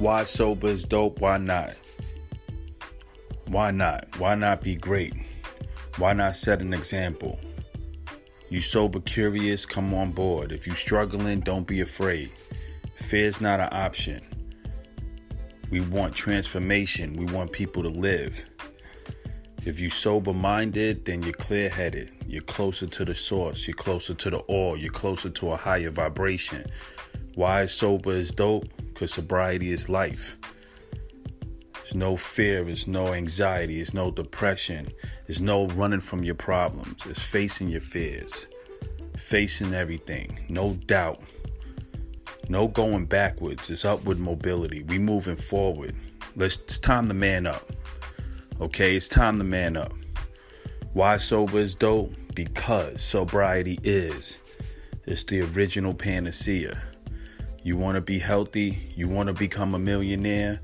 Why sober is dope? Why not? Why not? Why not be great? Why not set an example? You sober curious, come on board. If you struggling, don't be afraid. Fear's not an option. We want transformation. We want people to live. If you sober minded, then you're clear headed. You're closer to the source. You're closer to the all. You're closer to a higher vibration. Why sober is dope? Because sobriety is life. There's no fear, there's no anxiety, there's no depression, there's no running from your problems. It's facing your fears, facing everything. No doubt. No going backwards. It's upward mobility. We moving forward. Let's it's time to man up. Okay, it's time to man up. Why sober is dope? Because sobriety is. It's the original panacea. You want to be healthy, you want to become a millionaire,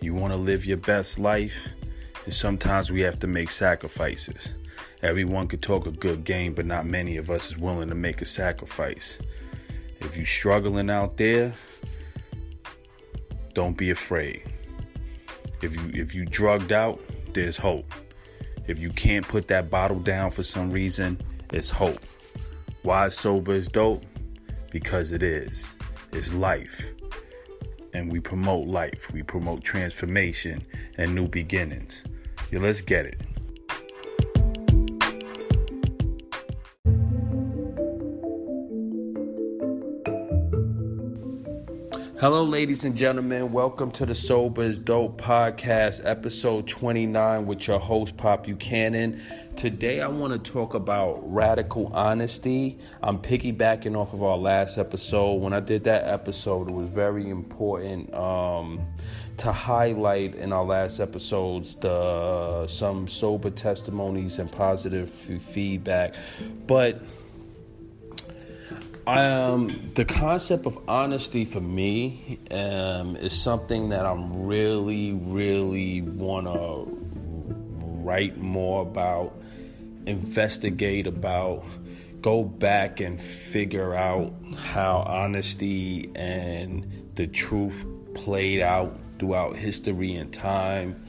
you want to live your best life, and sometimes we have to make sacrifices. Everyone could talk a good game, but not many of us is willing to make a sacrifice. If you're struggling out there, don't be afraid. If you if you drugged out, there's hope. If you can't put that bottle down for some reason, it's hope. Why sober is dope? Because it is. It's life. And we promote life. We promote transformation and new beginnings. Yeah, let's get it. Hello, ladies and gentlemen. Welcome to the Sober is Dope podcast, episode 29, with your host, Pop Buchanan. Today, I want to talk about radical honesty. I'm piggybacking off of our last episode. When I did that episode, it was very important um, to highlight in our last episodes the some sober testimonies and positive feedback. But um, the concept of honesty for me um, is something that I'm really, really want to write more about, investigate about, go back and figure out how honesty and the truth played out throughout history and time.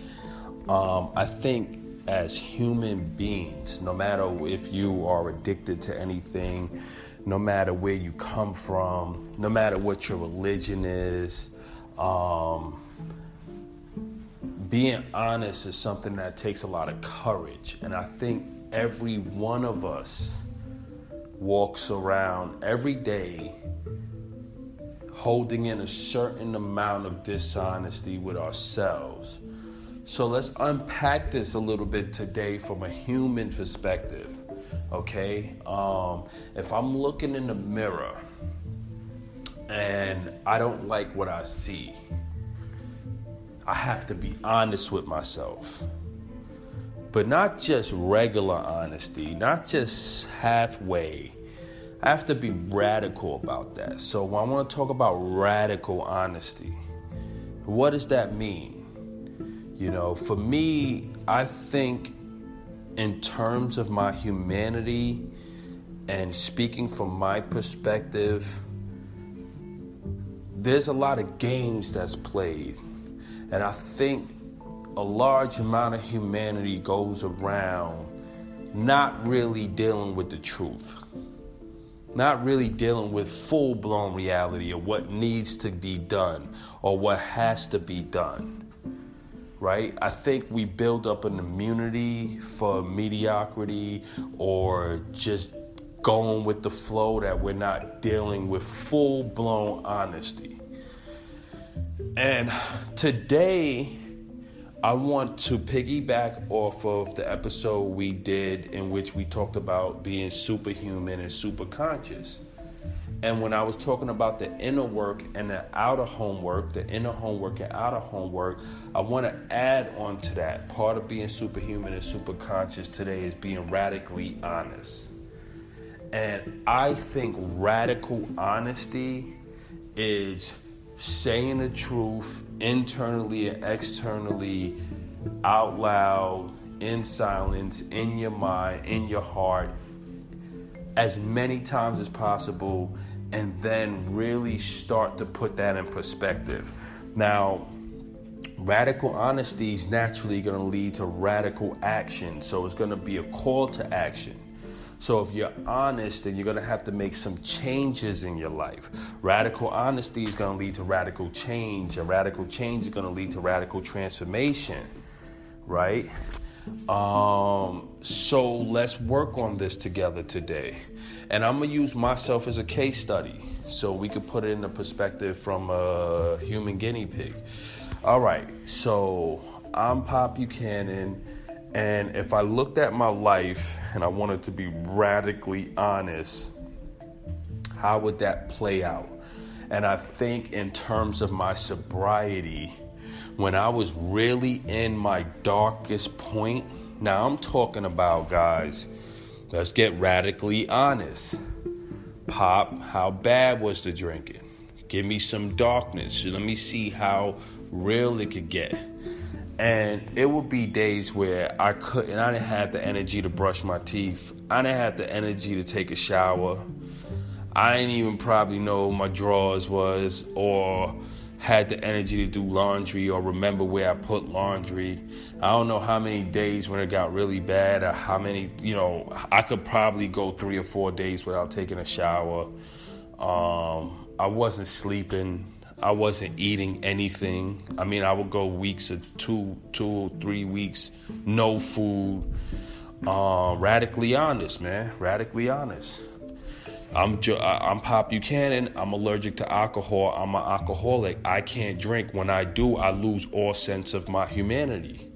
Um, I think as human beings, no matter if you are addicted to anything, no matter where you come from, no matter what your religion is. Um, being honest is something that takes a lot of courage. And I think every one of us walks around every day holding in a certain amount of dishonesty with ourselves. So let's unpack this a little bit today from a human perspective okay? Um, if I'm looking in the mirror and I don't like what I see, I have to be honest with myself. But not just regular honesty, not just halfway. I have to be radical about that. So I want to talk about radical honesty. What does that mean? You know, for me, I think in terms of my humanity and speaking from my perspective, there's a lot of games that's played. And I think a large amount of humanity goes around not really dealing with the truth, not really dealing with full blown reality of what needs to be done or what has to be done right? I think we build up an immunity for mediocrity or just going with the flow that we're not dealing with full blown honesty. And today, I want to piggyback off of the episode we did in which we talked about being superhuman and super conscious. And when I was talking about the inner work and the outer homework, the inner homework and outer homework, I want to add on to that. Part of being superhuman and super conscious today is being radically honest. And I think radical honesty is saying the truth internally and externally, out loud, in silence, in your mind, in your heart, as many times as possible and then really start to put that in perspective. Now, radical honesty is naturally going to lead to radical action. So it's going to be a call to action. So if you're honest, then you're going to have to make some changes in your life. Radical honesty is going to lead to radical change, and radical change is going to lead to radical transformation, right? Um, so let's work on this together today. And I'm to use myself as a case study so we could put it in the perspective from a human guinea pig. All right, so I'm Pop Buchanan, and if I looked at my life and I wanted to be radically honest, how would that play out? And I think, in terms of my sobriety, when I was really in my darkest point, now I'm talking about, guys, let's get radically honest. Pop, how bad was the drinking? Give me some darkness. Let me see how real it could get. And it would be days where I couldn't, I didn't have the energy to brush my teeth. I didn't have the energy to take a shower. I didn't even probably know my drawers was or had the energy to do laundry or remember where I put laundry. I don't know how many days when it got really bad or how many, you know, I could probably go three or four days without taking a shower. Um, I wasn't sleeping. I wasn't eating anything. I mean, I would go weeks of two, two, three weeks, no food. Uh, radically honest, man. Radically honest. I'm I'm Pop Buchanan. I'm allergic to alcohol. I'm an alcoholic. I can't drink. When I do, I lose all sense of my humanity.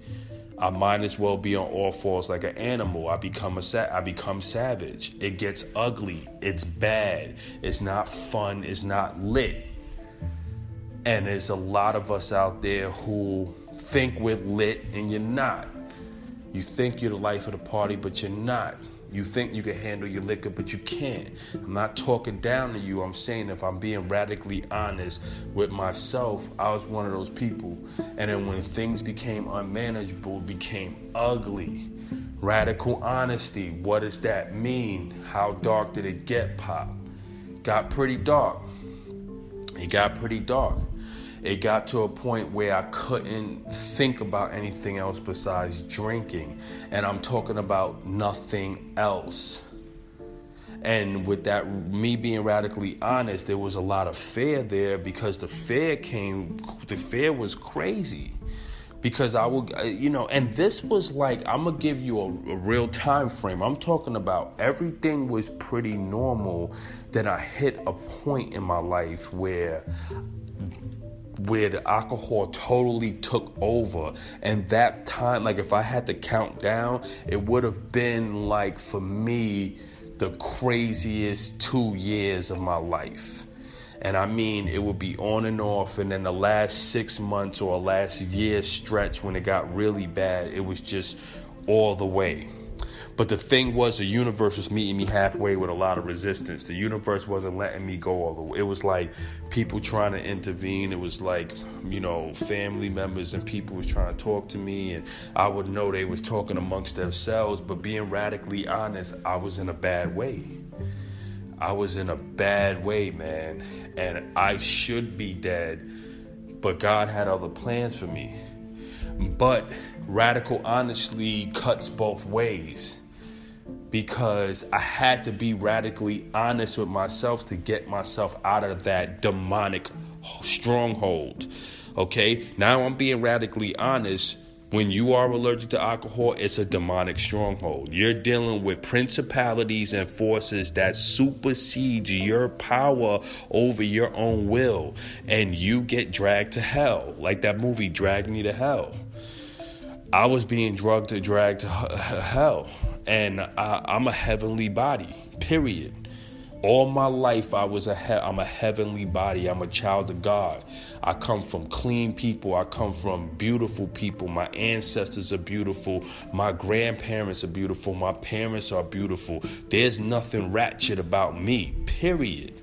I might as well be on all fours like an animal. I become a sa- I become savage. It gets ugly. It's bad. It's not fun. It's not lit. And there's a lot of us out there who think we're lit and you're not. You think you're the life of the party, but you're not. You think you can handle your liquor, but you can't. I'm not talking down to you. I'm saying if I'm being radically honest with myself, I was one of those people. And then when things became unmanageable, became ugly. Radical honesty. What does that mean? How dark did it get, Pop? Got pretty dark. It got pretty dark it got to a point where I couldn't think about anything else besides drinking. And I'm talking about nothing else. And with that, me being radically honest, there was a lot of fear there because the fear came, the fear was crazy. Because I will, uh, you know, and this was like, I'm gonna give you a, a real time frame. I'm talking about everything was pretty normal. Then I hit a point in my life where where the alcohol totally took over. And that time, like if I had to count down, it would have been like for me the craziest two years of my life. And I mean, it would be on and off. And then the last six months or last year stretch when it got really bad, it was just all the way. But the thing was, the universe was meeting me halfway with a lot of resistance. The universe wasn't letting me go all the way. It was like people trying to intervene. It was like, you know, family members and people was trying to talk to me, and I would know they was talking amongst themselves. But being radically honest, I was in a bad way. I was in a bad way, man, and I should be dead. But God had other plans for me. But radical honestly cuts both ways because I had to be radically honest with myself to get myself out of that demonic stronghold. Okay, now I'm being radically honest. When you are allergic to alcohol, it's a demonic stronghold. You're dealing with principalities and forces that supersede your power over your own will, and you get dragged to hell. Like that movie, Drag Me to Hell. I was being drugged to drag to hell, and I, am a heavenly body. Period. All my life, I was a he- I'm a heavenly body. I'm a child of God. I come from clean people. I come from beautiful people. My ancestors are beautiful. My grandparents are beautiful. My parents are beautiful. There's nothing ratchet about me. Period.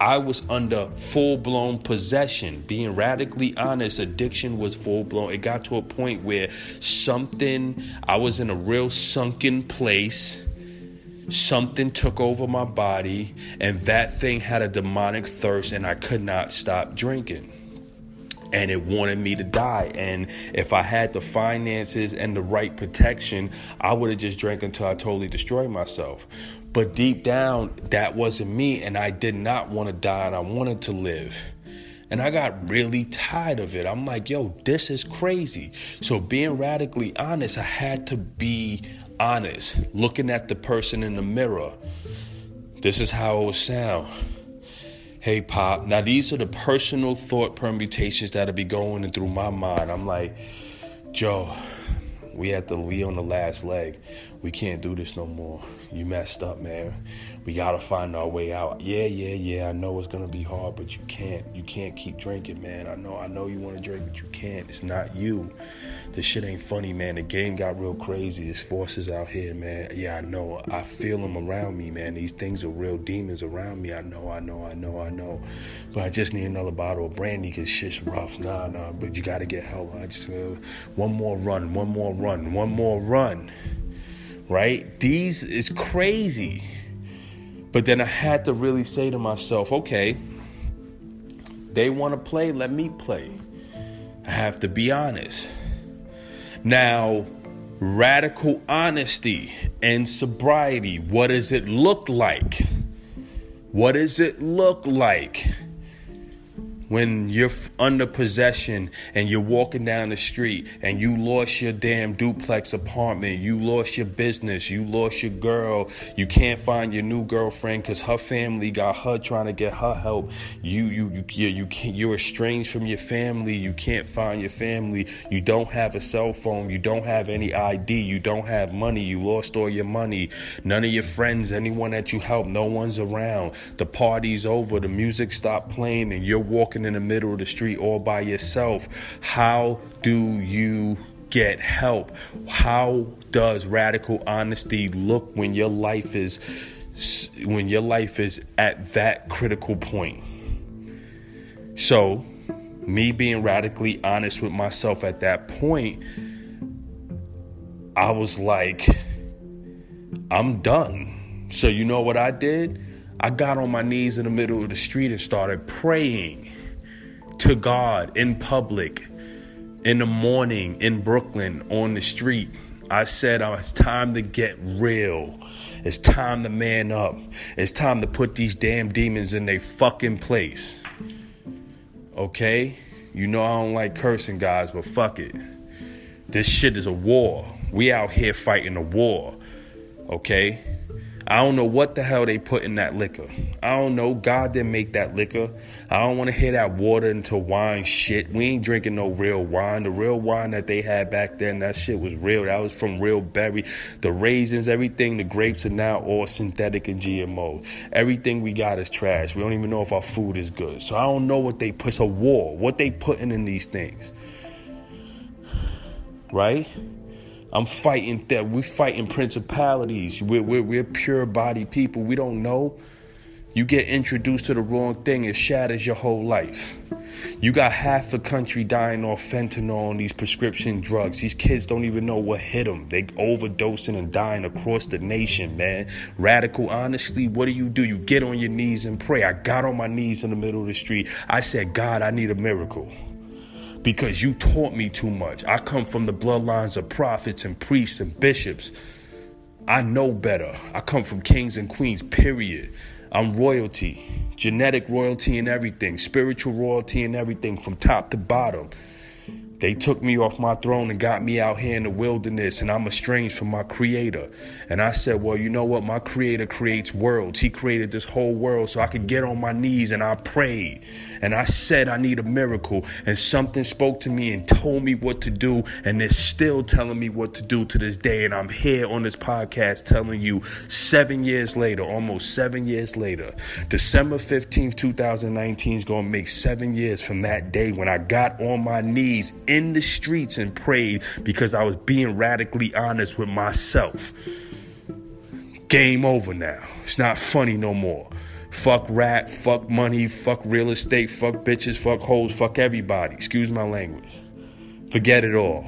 I was under full blown possession. Being radically honest, addiction was full blown. It got to a point where something, I was in a real sunken place. Something took over my body, and that thing had a demonic thirst, and I could not stop drinking. and it wanted me to die. And if I had the finances and the right protection, I would have just drank until I totally destroyed myself. But deep down, that wasn't me, and I did not want to die, and I wanted to live. And I got really tired of it. I'm like, yo, this is crazy. So, being radically honest, I had to be honest, looking at the person in the mirror. This is how it would sound. Hey, Pop. Now, these are the personal thought permutations that'll be going through my mind. I'm like, Joe, we had to leave on the last leg. We can't do this no more. You messed up, man. We gotta find our way out. Yeah, yeah, yeah. I know it's gonna be hard, but you can't. You can't keep drinking, man. I know. I know you want to drink, but you can't. It's not you. This shit ain't funny, man. The game got real crazy. There's forces out here, man. Yeah, I know. I feel them around me, man. These things are real demons around me. I know. I know. I know. I know. But I just need another bottle of brandy because shit's rough. Nah, nah. But you gotta get help. I just uh, one more run. One more run. One more run. Right? These is crazy. But then I had to really say to myself, okay, they want to play, let me play. I have to be honest. Now, radical honesty and sobriety, what does it look like? What does it look like? When you're under possession and you're walking down the street and you lost your damn duplex apartment, you lost your business, you lost your girl, you can't find your new girlfriend because her family got her trying to get her help. You you you you you can't, you're estranged from your family. You can't find your family. You don't have a cell phone. You don't have any ID. You don't have money. You lost all your money. None of your friends, anyone that you help, no one's around. The party's over. The music stopped playing, and you're walking walking in the middle of the street all by yourself, how do you get help? How does radical honesty look when your life is when your life is at that critical point? So, me being radically honest with myself at that point, I was like, I'm done. So, you know what I did? I got on my knees in the middle of the street and started praying to God in public, in the morning in Brooklyn on the street. I said, oh, it's time to get real. It's time to man up. It's time to put these damn demons in their fucking place. Okay? You know I don't like cursing, guys, but fuck it. This shit is a war. We out here fighting a war. Okay? I don't know what the hell they put in that liquor. I don't know. God didn't make that liquor. I don't want to hear that water into wine shit. We ain't drinking no real wine. The real wine that they had back then, that shit was real. That was from real berry. The raisins, everything, the grapes are now all synthetic and GMO. Everything we got is trash. We don't even know if our food is good. So I don't know what they put. It's a war. What they putting in these things. Right? I'm fighting that we're fighting principalities. We're, we're, we're pure body people. We don't know. You get introduced to the wrong thing, it shatters your whole life. You got half the country dying off fentanyl and these prescription drugs. These kids don't even know what hit them. They overdosing and dying across the nation, man. Radical, honestly, what do you do? You get on your knees and pray. I got on my knees in the middle of the street. I said, God, I need a miracle because you taught me too much. I come from the bloodlines of prophets and priests and bishops. I know better. I come from kings and queens, period. I'm royalty, genetic royalty and everything, spiritual royalty and everything from top to bottom. They took me off my throne and got me out here in the wilderness, and I'm estranged from my creator. And I said, Well, you know what? My creator creates worlds. He created this whole world so I could get on my knees and I prayed. And I said, I need a miracle. And something spoke to me and told me what to do. And they're still telling me what to do to this day. And I'm here on this podcast telling you seven years later, almost seven years later, December 15th, 2019 is going to make seven years from that day when I got on my knees in the streets and prayed because I was being radically honest with myself. Game over now. It's not funny no more. Fuck rap, fuck money, fuck real estate, fuck bitches, fuck hoes, fuck everybody. Excuse my language. Forget it all.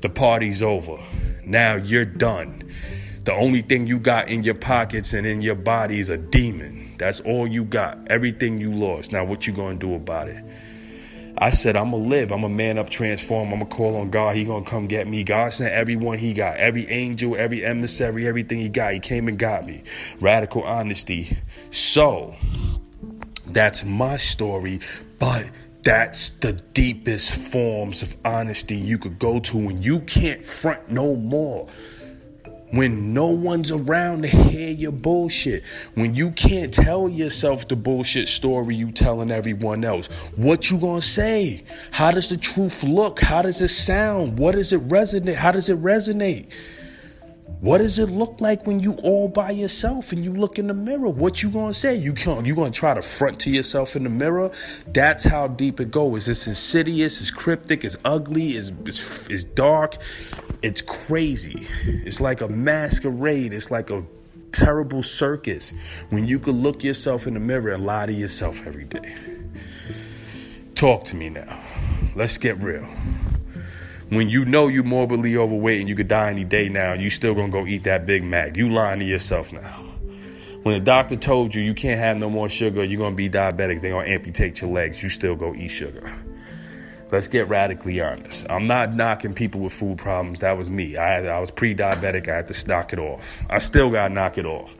The party's over. Now you're done. The only thing you got in your pockets and in your body is a demon. That's all you got. Everything you lost. Now what you going to do about it? I said, I'm gonna live. I'm a man up, transform. I'm gonna call on God. He gonna come get me. God sent everyone he got, every angel, every emissary, everything he got. He came and got me. Radical honesty. So that's my story, but that's the deepest forms of honesty you could go to when you can't front no more when no one's around to hear your bullshit, when you can't tell yourself the bullshit story you telling everyone else, what you gonna say? How does the truth look? How does it sound? What does it resonate? How does it resonate? What does it look like when you all by yourself and you look in the mirror? What you gonna say? You can you gonna try to front to yourself in the mirror? That's how deep it goes. It's insidious, it's cryptic, it's ugly, it's, it's dark, it's crazy. It's like a masquerade. It's like a terrible circus when you could look yourself in the mirror and lie to yourself every day. Talk to me now. Let's get real when you know you're morbidly overweight and you could die any day now, you still gonna go eat that Big Mac. You lying to yourself now. When the doctor told you you can't have no more sugar, you're gonna be diabetic, they're gonna amputate your legs, you still go eat sugar. Let's get radically honest. I'm not knocking people with food problems. That was me. I, I was pre diabetic. I had to knock it off. I still got to knock it off.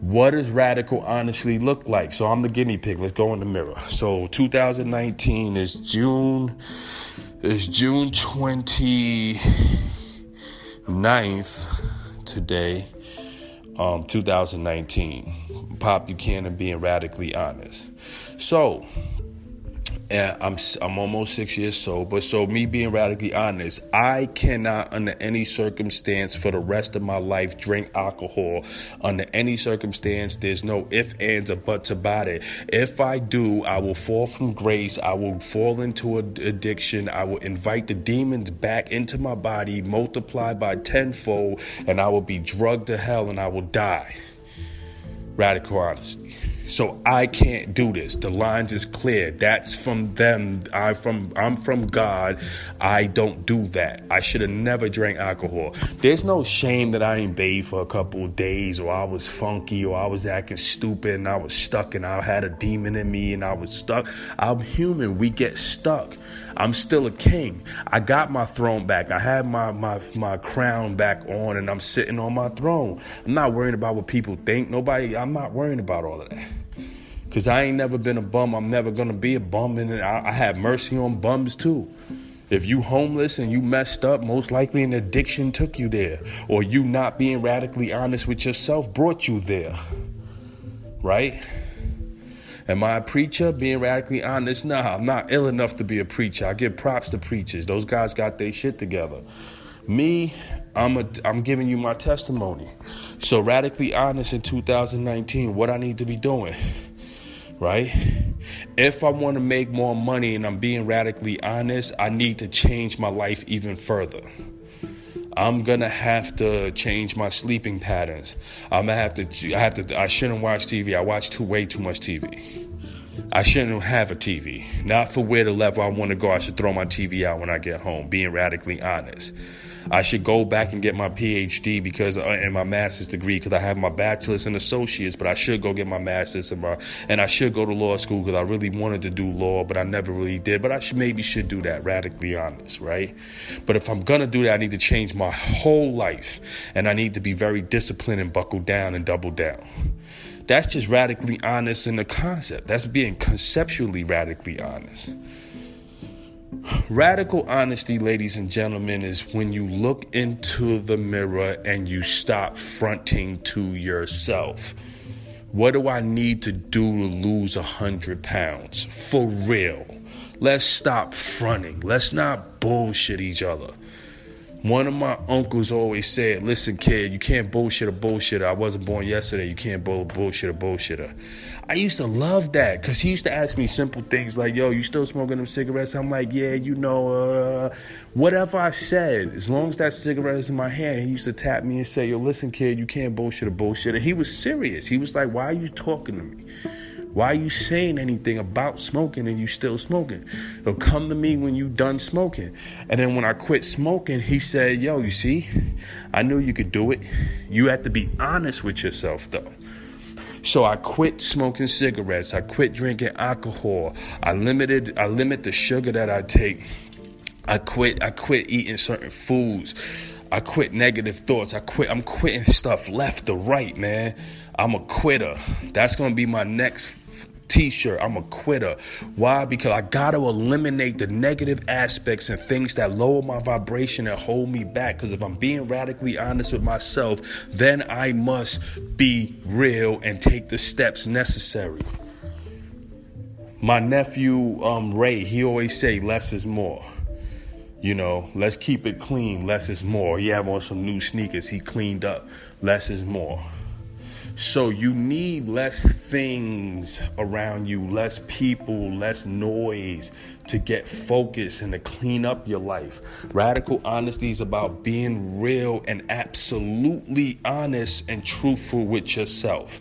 What does radical honestly look like? So I'm the guinea pig. Let's go in the mirror. So 2019 is June it's June 29th today, um, 2019. Pop Buchanan being radically honest. So, and I'm I'm almost six years sober. So me being radically honest, I cannot under any circumstance for the rest of my life drink alcohol. Under any circumstance, there's no if, ands, or buts about it. If I do, I will fall from grace. I will fall into addiction. I will invite the demons back into my body, multiply by tenfold, and I will be drugged to hell and I will die. Radical honesty. So I can't do this. The lines is clear. That's from them. I from I'm from God. I don't do that. I should have never drank alcohol. There's no shame that I ain't bathed for a couple of days or I was funky or I was acting stupid and I was stuck and I had a demon in me and I was stuck. I'm human. We get stuck. I'm still a king. I got my throne back. I have my my my crown back on and I'm sitting on my throne. I'm not worrying about what people think. Nobody I'm not worrying about all of that. Cause I ain't never been a bum. I'm never gonna be a bum, and I, I have mercy on bums too. If you homeless and you messed up, most likely an addiction took you there, or you not being radically honest with yourself brought you there. Right? Am I a preacher? Being radically honest? Nah, I'm not ill enough to be a preacher. I give props to preachers. Those guys got their shit together. Me, I'm a, I'm giving you my testimony. So radically honest in 2019, what I need to be doing right? If I want to make more money and I'm being radically honest, I need to change my life even further. I'm gonna have to change my sleeping patterns. I'm gonna have to. I have to. I shouldn't watch TV. I watch too way too much TV. I shouldn't have a TV. Not for where the level I want to go. I should throw my TV out when I get home. Being radically honest. I should go back and get my PhD because uh, and my master's degree because I have my bachelor's and associates, but I should go get my master's and my and I should go to law school because I really wanted to do law, but I never really did. But I should maybe should do that. Radically honest, right? But if I'm gonna do that, I need to change my whole life, and I need to be very disciplined and buckle down and double down. That's just radically honest in the concept. That's being conceptually radically honest. Radical honesty, ladies and gentlemen, is when you look into the mirror and you stop fronting to yourself. What do I need to do to lose a hundred pounds? For real. Let's stop fronting. Let's not bullshit each other. One of my uncles always said, Listen, kid, you can't bullshit a bullshitter. I wasn't born yesterday. You can't bull- bullshit a bullshitter. I used to love that because he used to ask me simple things like, Yo, you still smoking them cigarettes? I'm like, Yeah, you know, uh, whatever I said, as long as that cigarette is in my hand, he used to tap me and say, Yo, listen, kid, you can't bullshit a bullshitter. He was serious. He was like, Why are you talking to me? Why are you saying anything about smoking and you still smoking? He'll come to me when you done smoking. And then when I quit smoking, he said, Yo, you see, I knew you could do it. You have to be honest with yourself though. So I quit smoking cigarettes. I quit drinking alcohol. I limited I limit the sugar that I take. I quit I quit eating certain foods. I quit negative thoughts. I quit I'm quitting stuff left to right, man. I'm a quitter. That's to be my next t-shirt. I'm a quitter. Why? Because I got to eliminate the negative aspects and things that lower my vibration and hold me back. Because if I'm being radically honest with myself, then I must be real and take the steps necessary. My nephew um, Ray, he always say less is more. You know, let's keep it clean. Less is more. He have on some new sneakers. He cleaned up. Less is more. So you need less things around you, less people, less noise to get focused and to clean up your life. Radical honesty is about being real and absolutely honest and truthful with yourself.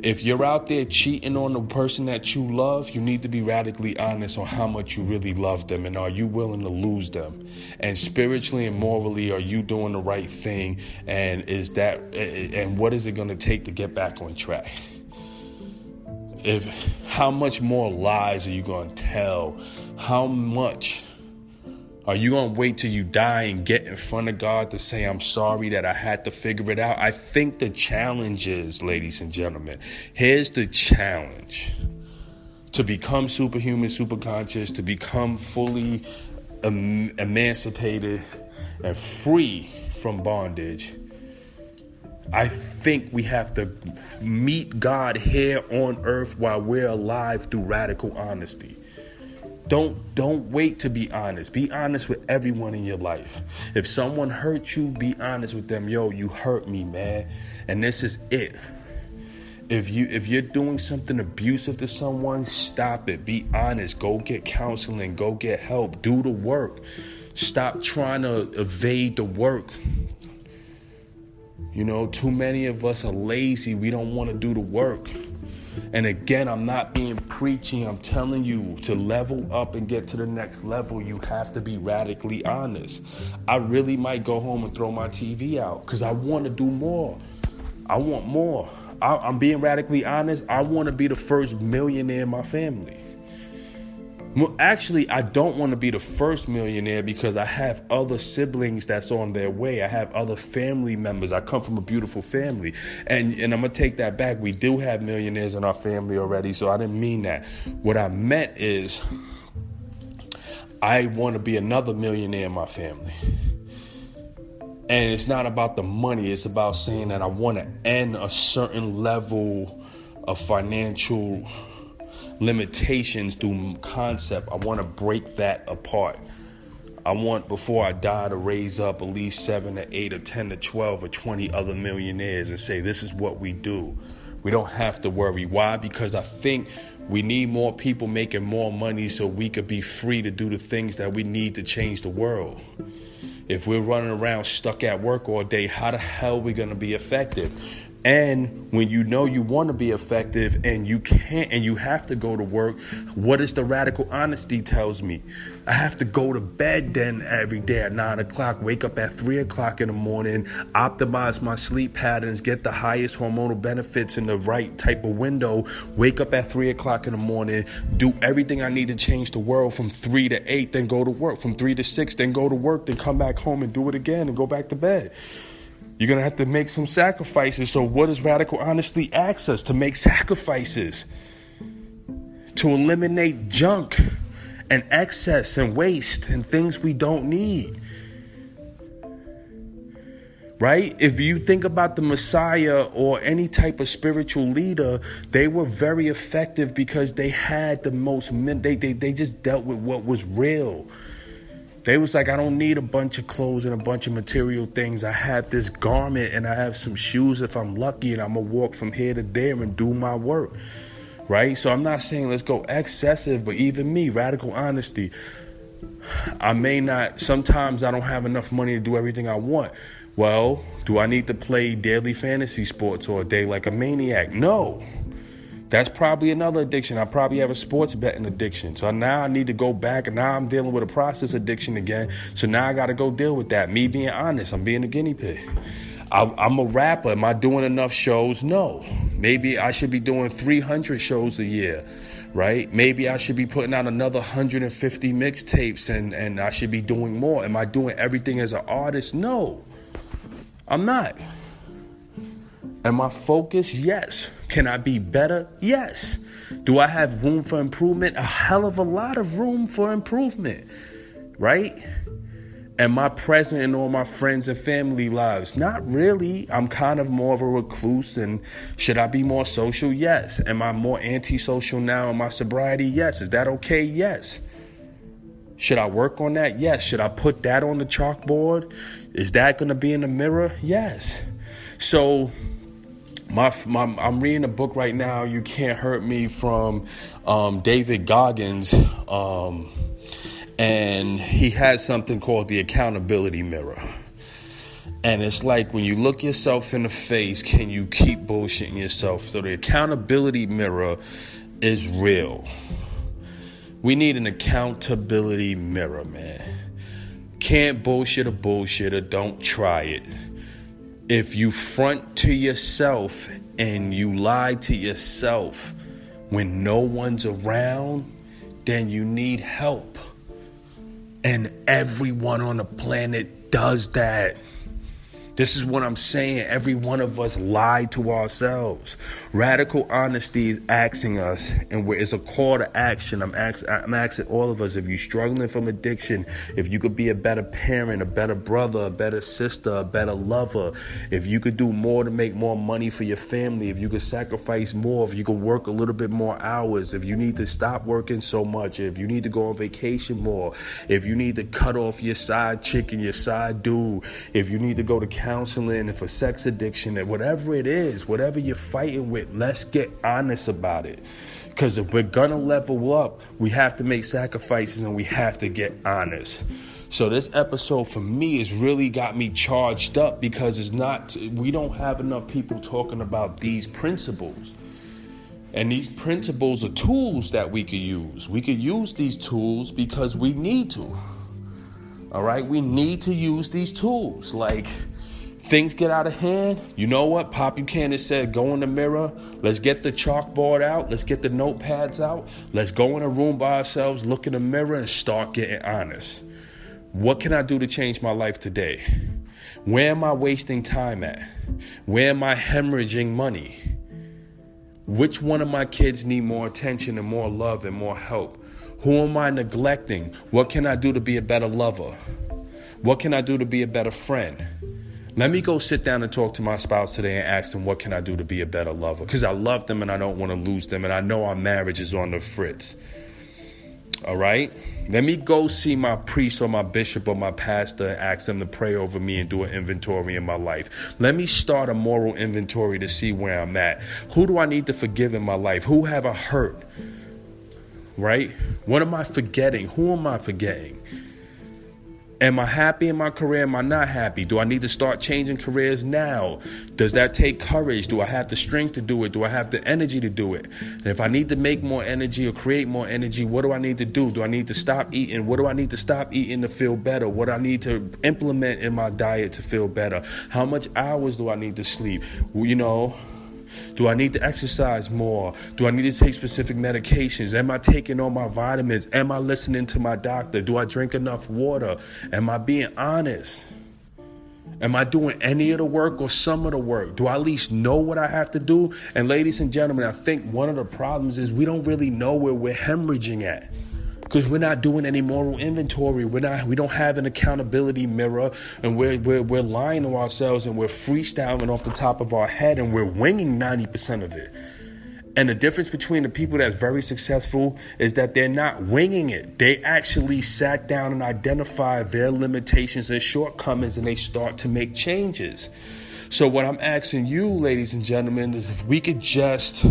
If you're out there cheating on the person that you love, you need to be radically honest on how much you really love them and are you willing to lose them? And spiritually and morally, are you doing the right thing? And is that and what is it going to take to get back on track? If how much more lies are you going to tell? How much are you going to wait till you die and get in front of God to say, I'm sorry that I had to figure it out? I think the challenge is, ladies and gentlemen, here's the challenge to become superhuman, superconscious, to become fully em- emancipated and free from bondage. I think we have to meet God here on earth while we're alive through radical honesty. Don't don't wait to be honest. Be honest with everyone in your life. If someone hurt you, be honest with them. Yo, you hurt me, man. And this is it. If you if you're doing something abusive to someone, stop it. Be honest. Go get counseling. Go get help. Do the work. Stop trying to evade the work. You know, too many of us are lazy. We don't want to do the work. And again, I'm not being preachy. I'm telling you to level up and get to the next level, you have to be radically honest. I really might go home and throw my TV out because I want to do more. I want more. I, am being radically honest. I want to be the first millionaire in my family. Well, actually, I don't want to be the first millionaire because I have other siblings that's on their way. I have other family members. I come from a beautiful family. And, and I'm going to take that back. We do have millionaires in our family already, so I didn't mean that. What I meant is, I want to be another millionaire in my family. And it's not about the money, it's about saying that I want to end a certain level of financial limitations through concept. I want to break that apart. I want before I die to raise up at least seven to eight or 10 to 12 or 20 other millionaires and say, this is what we do. We don't have to worry. Why? Because I think we need more people making more money so we could be free to do the things that we need to change the world. If we're running around stuck at work all day, how the hell are we going to be effective? And when you know you want to be effective and you can't and you have to go to work, what is the radical honesty tells me? I have to go to bed then every day at nine o'clock, wake up at three o'clock in the morning, optimize my sleep patterns, get the highest hormonal benefits in the right type of window, wake up at three o'clock in the morning, do everything I need to change the world from three to eight, then go to work, from three to six, then go to work, then come back home and do it again and go back to bed. You're going to have to make some sacrifices. So, what does radical honesty ask us? To make sacrifices, to eliminate junk and excess and waste and things we don't need. Right? If you think about the Messiah or any type of spiritual leader, they were very effective because they had the most, they, they, they just dealt with what was real. They was like, I don't need a bunch of clothes and a bunch of material things. I have this garment and I have some shoes if I'm lucky, and I'm gonna walk from here to there and do my work. Right? So I'm not saying let's go excessive, but even me, radical honesty. I may not, sometimes I don't have enough money to do everything I want. Well, do I need to play daily fantasy sports all day like a maniac? No. That's probably another addiction. I probably have a sports betting addiction. So now I need to go back and now I'm dealing with a process addiction again. So now I got to go deal with that. Me being honest, I'm being a guinea pig. I, am a rapper. Am I doing enough shows? No. Maybe I should be doing 300 shows a year, right? Maybe I should be putting out another 150 mixtapes and, and I should be doing more. Am I doing everything as an artist? No. I'm not. Am I focused? Yes. Can I be better? Yes. Do I have room for improvement? A hell of a lot of room for improvement, right? Am I present in all my friends and family lives? Not really. I'm kind of more of a recluse. And should I be more social? Yes. Am I more antisocial now in my sobriety? Yes. Is that okay? Yes. Should I work on that? Yes. Should I put that on the chalkboard? Is that going to be in the mirror? Yes. So, my, my, I'm reading a book right now, You Can't Hurt Me, from um, David Goggins. Um, and he has something called the accountability mirror. And it's like when you look yourself in the face, can you keep bullshitting yourself? So the accountability mirror is real. We need an accountability mirror, man. Can't bullshit a bullshitter, don't try it. If you front to yourself and you lie to yourself when no one's around, then you need help. And everyone on the planet does that. This is what I'm saying. Every one of us lie to ourselves. Radical honesty is asking us, and it's a call to action. I'm, ask, I'm asking all of us if you're struggling from addiction, if you could be a better parent, a better brother, a better sister, a better lover, if you could do more to make more money for your family, if you could sacrifice more, if you could work a little bit more hours, if you need to stop working so much, if you need to go on vacation more, if you need to cut off your side chick and your side dude, if you need to go to counseling for sex addiction and whatever it is, whatever you're fighting with, let's get honest about it. Because if we're gonna level up, we have to make sacrifices and we have to get honest. So this episode for me has really got me charged up because it's not we don't have enough people talking about these principles. And these principles are tools that we could use. We could use these tools because we need to. All right? We need to use these tools. Like things get out of hand, you know what? Pop Buchanan said, go in the mirror. Let's get the chalkboard out. Let's get the notepads out. Let's go in a room by ourselves, look in the mirror, and start getting honest. What can I do to change my life today? Where am I wasting time at? Where am I hemorrhaging money? Which one of my kids need more attention and more love and more help? Who am I neglecting? What can I do to be a better lover? What can I do to be a better friend? Let me go sit down and talk to my spouse today and ask them what can I do to be a better lover because I love them and I don't want to lose them and I know our marriage is on the fritz. All right? Let me go see my priest or my bishop or my pastor and ask them to pray over me and do an inventory in my life. Let me start a moral inventory to see where I'm at. Who do I need to forgive in my life? Who have I hurt? Right? What am I forgetting? Who am I forgetting? Am I happy in my career? Am I not happy? Do I need to start changing careers now? Does that take courage? Do I have the strength to do it? Do I have the energy to do it? And if I need to make more energy or create more energy, what do I need to do? Do I need to stop eating? What do I need to stop eating to feel better? What do I need to implement in my diet to feel better? How much hours do I need to sleep? You know, do I need to exercise more? Do I need to take specific medications? Am I taking all my vitamins? Am I listening to my doctor? Do I drink enough water? Am I being honest? Am I doing any of the work or some of the work? Do I at least know what I have to do? And ladies and gentlemen, I think one of the problems is we don't really know where we're hemorrhaging at because we're not doing any moral inventory. We're not. We don't have an accountability mirror, and we're we're we're lying to ourselves, and we're freestyling off the top of our head, and we're winging ninety percent of it. And the difference between the people that's very successful is that they're not winging it. They actually sat down and identified their limitations and shortcomings, and they start to make changes. So, what I'm asking you, ladies and gentlemen, is if we could just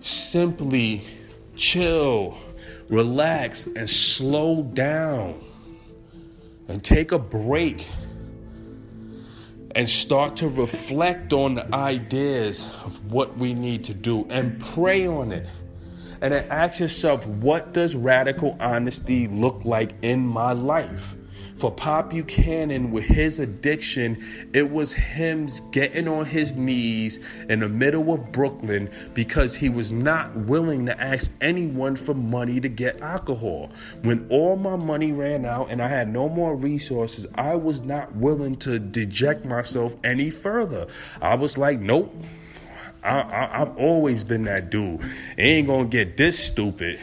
simply chill relax and slow down and take a break and start to reflect on the ideas of what we need to do and pray on it. And then ask yourself, what does radical honesty look like in my life? For Pop Buchanan, with his addiction, it was him getting on his knees in the middle of Brooklyn because he was not willing to ask anyone for money to get alcohol. When all my money ran out and I had no more resources, I was not willing to deject myself any further. I was like, nope. I, have always been that dude. It ain't gonna get this stupid.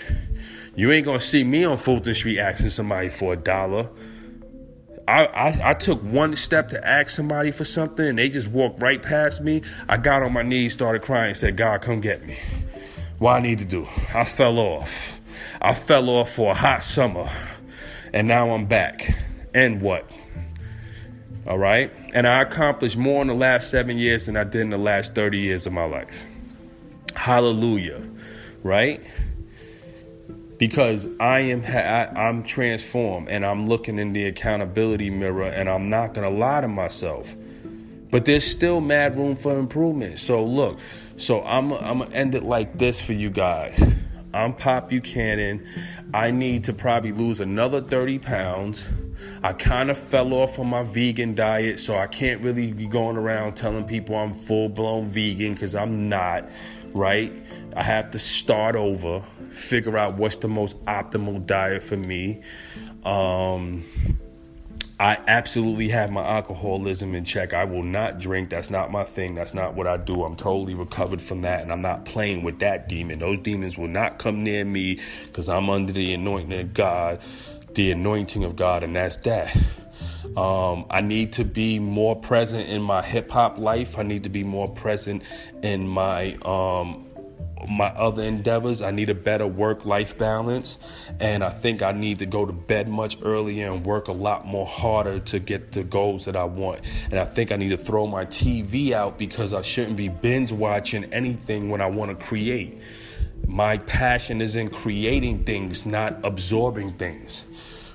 You ain't gonna see me on Fulton Street asking somebody for a dollar. I, I, I, took one step to ask somebody for something and they just walked right past me. I got on my knees, started crying, said, God, come get me. What I need to do? I fell off. I fell off for a hot summer. And now I'm back. And what? All right? And I accomplished more in the last seven years than I did in the last 30 years of my life. Hallelujah. Right? Because I am I, am transformed and I'm looking in the accountability mirror and I'm not gonna lie to myself. But there's still mad room for improvement. So look, so I'm I'm gonna end it like this for you guys. I'm Pop Buchanan. I need to probably lose another 30 pounds. I kind of fell off on my vegan diet, so I can't really be going around telling people I'm full blown vegan because I'm not, right? I have to start over figure out what's the most optimal diet for me. Um, I absolutely have my alcoholism in check. I will not drink. That's not my thing. That's not what I do. I'm totally recovered from that, and I'm not playing with that demon. Those demons will not come near me because I'm under the anointing of God, the anointing of God, and that's that. Um, I need to be more present in my hip hop life. I need to be more present in my um, my other endeavors. I need a better work life balance. And I think I need to go to bed much earlier and work a lot more harder to get the goals that I want. And I think I need to throw my TV out because I shouldn't be binge watching anything when I want to create. My passion is in creating things, not absorbing things,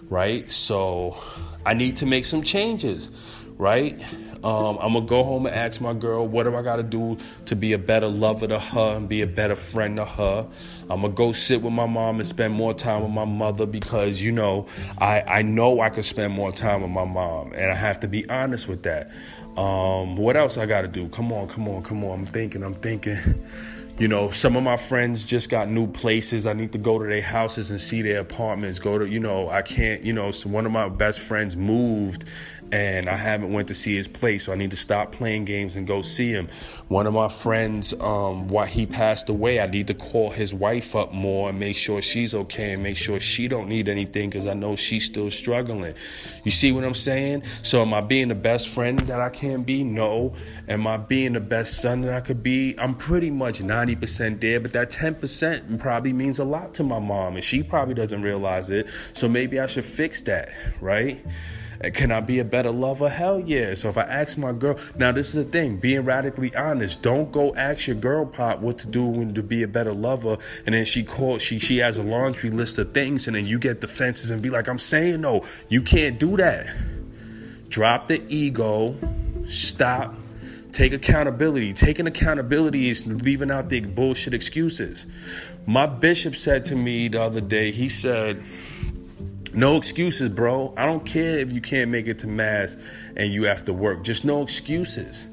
right? So I need to make some changes, right? Um, I'm gonna go home and ask my girl, what do I gotta do to be a better lover to her and be a better friend to her? I'm gonna go sit with my mom and spend more time with my mother because you know I I know I could spend more time with my mom and I have to be honest with that. Um, what else I gotta do? Come on, come on, come on. I'm thinking, I'm thinking. You know, some of my friends just got new places. I need to go to their houses and see their apartments. Go to, you know, I can't, you know, so one of my best friends moved and I haven't went to see his place, so I need to stop playing games and go see him. One of my friends, um, while he passed away, I need to call his wife up more and make sure she's okay and make sure she don't need anything because I know she's still struggling. You see what I'm saying? So am I being the best friend that I can be? No. Am I being the best son that I could be? I'm pretty much 90% there, but that 10% probably means a lot to my mom, and she probably doesn't realize it. So maybe I should fix that, right? Can I be a better lover? Hell yeah. So if I ask my girl, now this is the thing, being radically honest. Don't go ask your girl pop what to do when to be a better lover, and then she calls, she she has a laundry list of things, and then you get defenses and be like, I'm saying no, you can't do that. Drop the ego, stop, take accountability. Taking accountability is leaving out the bullshit excuses. My bishop said to me the other day, he said, no excuses, bro. I don't care if you can't make it to mass and you have to work. Just no excuses.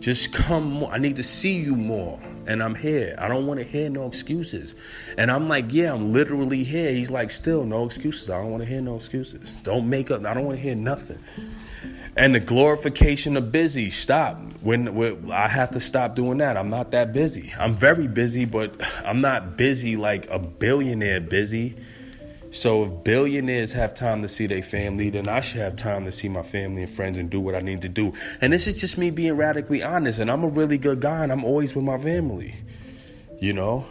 Just come more. I need to see you more. And I'm here. I don't want to hear no excuses. And I'm like, yeah, I'm literally here. He's like, still no excuses. I don't want to hear no excuses. Don't make up. I don't want to hear nothing. And the glorification of busy. Stop. When, when I have to stop doing that. I'm not that busy. I'm very busy, but I'm not busy like a billionaire busy. So if billionaires have time to see their family, then I should have time to see my family and friends and do what I need to do. And this is just me being radically honest. And I'm a really good guy and I'm always with my family. You know?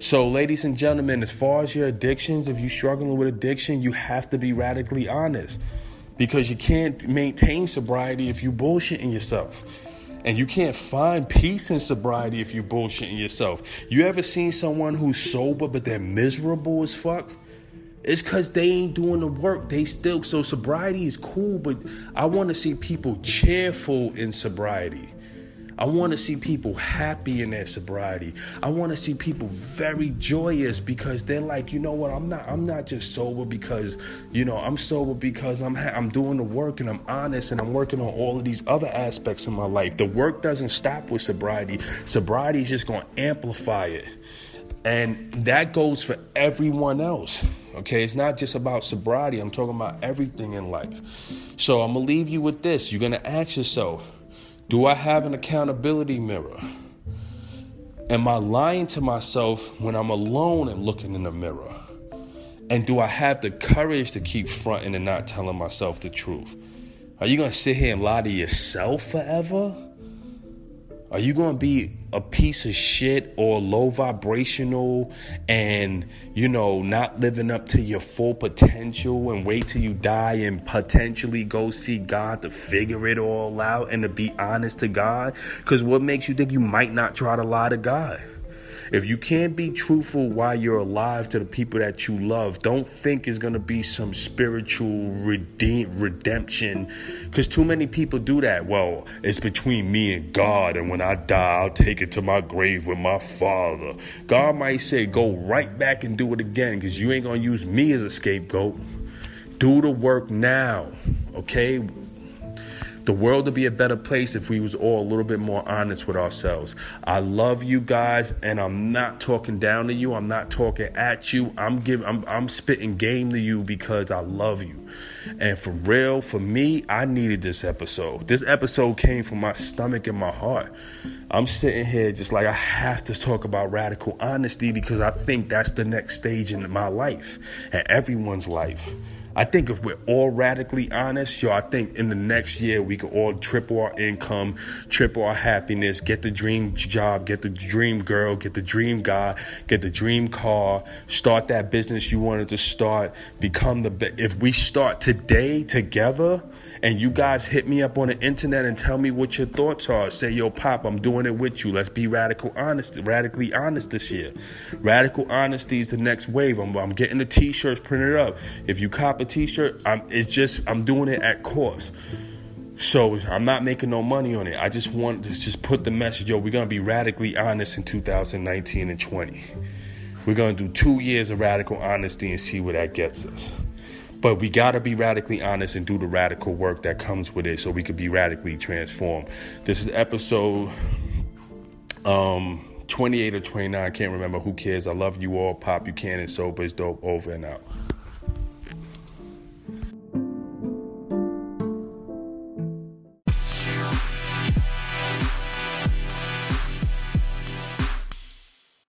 So, ladies and gentlemen, as far as your addictions, if you're struggling with addiction, you have to be radically honest. Because you can't maintain sobriety if you're bullshitting yourself. And you can't find peace in sobriety if you're bullshitting yourself. You ever seen someone who's sober but they're miserable as fuck? It's because they ain't doing the work. They still so sobriety is cool, but I want to see people cheerful in sobriety. I want to see people happy in their sobriety. I want to see people very joyous because they're like, you know what? I'm not. I'm not just sober because, you know, I'm sober because I'm. Ha- I'm doing the work and I'm honest and I'm working on all of these other aspects of my life. The work doesn't stop with sobriety. Sobriety is just to amplify it, and that goes for everyone else. Okay, it's not just about sobriety. I'm talking about everything in life. So I'm gonna leave you with this. You're gonna ask yourself do I have an accountability mirror? Am I lying to myself when I'm alone and looking in the mirror? And do I have the courage to keep fronting and not telling myself the truth? Are you gonna sit here and lie to yourself forever? Are you going to be a piece of shit or low vibrational and, you know, not living up to your full potential and wait till you die and potentially go see God to figure it all out and to be honest to God? Because what makes you think you might not try to lie to God? If you can't be truthful while you're alive to the people that you love, don't think it's going to be some spiritual redeem, redemption. Because too many people do that. Well, it's between me and God, and when I die, I'll take it to my grave with my father. God might say, go right back and do it again because you ain't going to use me as a scapegoat. Do the work now, okay? The world would be a better place if we was all a little bit more honest with ourselves. I love you guys, and I'm not talking down to you. I'm not talking at you. I'm giving. I'm, I'm spitting game to you because I love you. And for real, for me, I needed this episode. This episode came from my stomach and my heart. I'm sitting here just like I have to talk about radical honesty because I think that's the next stage in my life and everyone's life. I think if we're all radically honest, yo, I think in the next year we could all triple our income, triple our happiness, get the dream job, get the dream girl, get the dream guy, get the dream car, start that business you wanted to start, become the best. If we start today together, and you guys hit me up on the internet and tell me what your thoughts are. Say, yo, Pop, I'm doing it with you. Let's be radical honest, radically honest this year. Radical honesty is the next wave. I'm, I'm getting the t-shirts printed up. If you cop a t-shirt, I'm, it's just I'm doing it at cost. So I'm not making no money on it. I just want to just put the message, yo, we're gonna be radically honest in 2019 and 20. We're gonna do two years of radical honesty and see where that gets us. But we got to be radically honest and do the radical work that comes with it so we could be radically transformed. This is episode um, 28 or 29. I can't remember. Who cares? I love you all. Pop Buchanan and sober is dope. Over and out.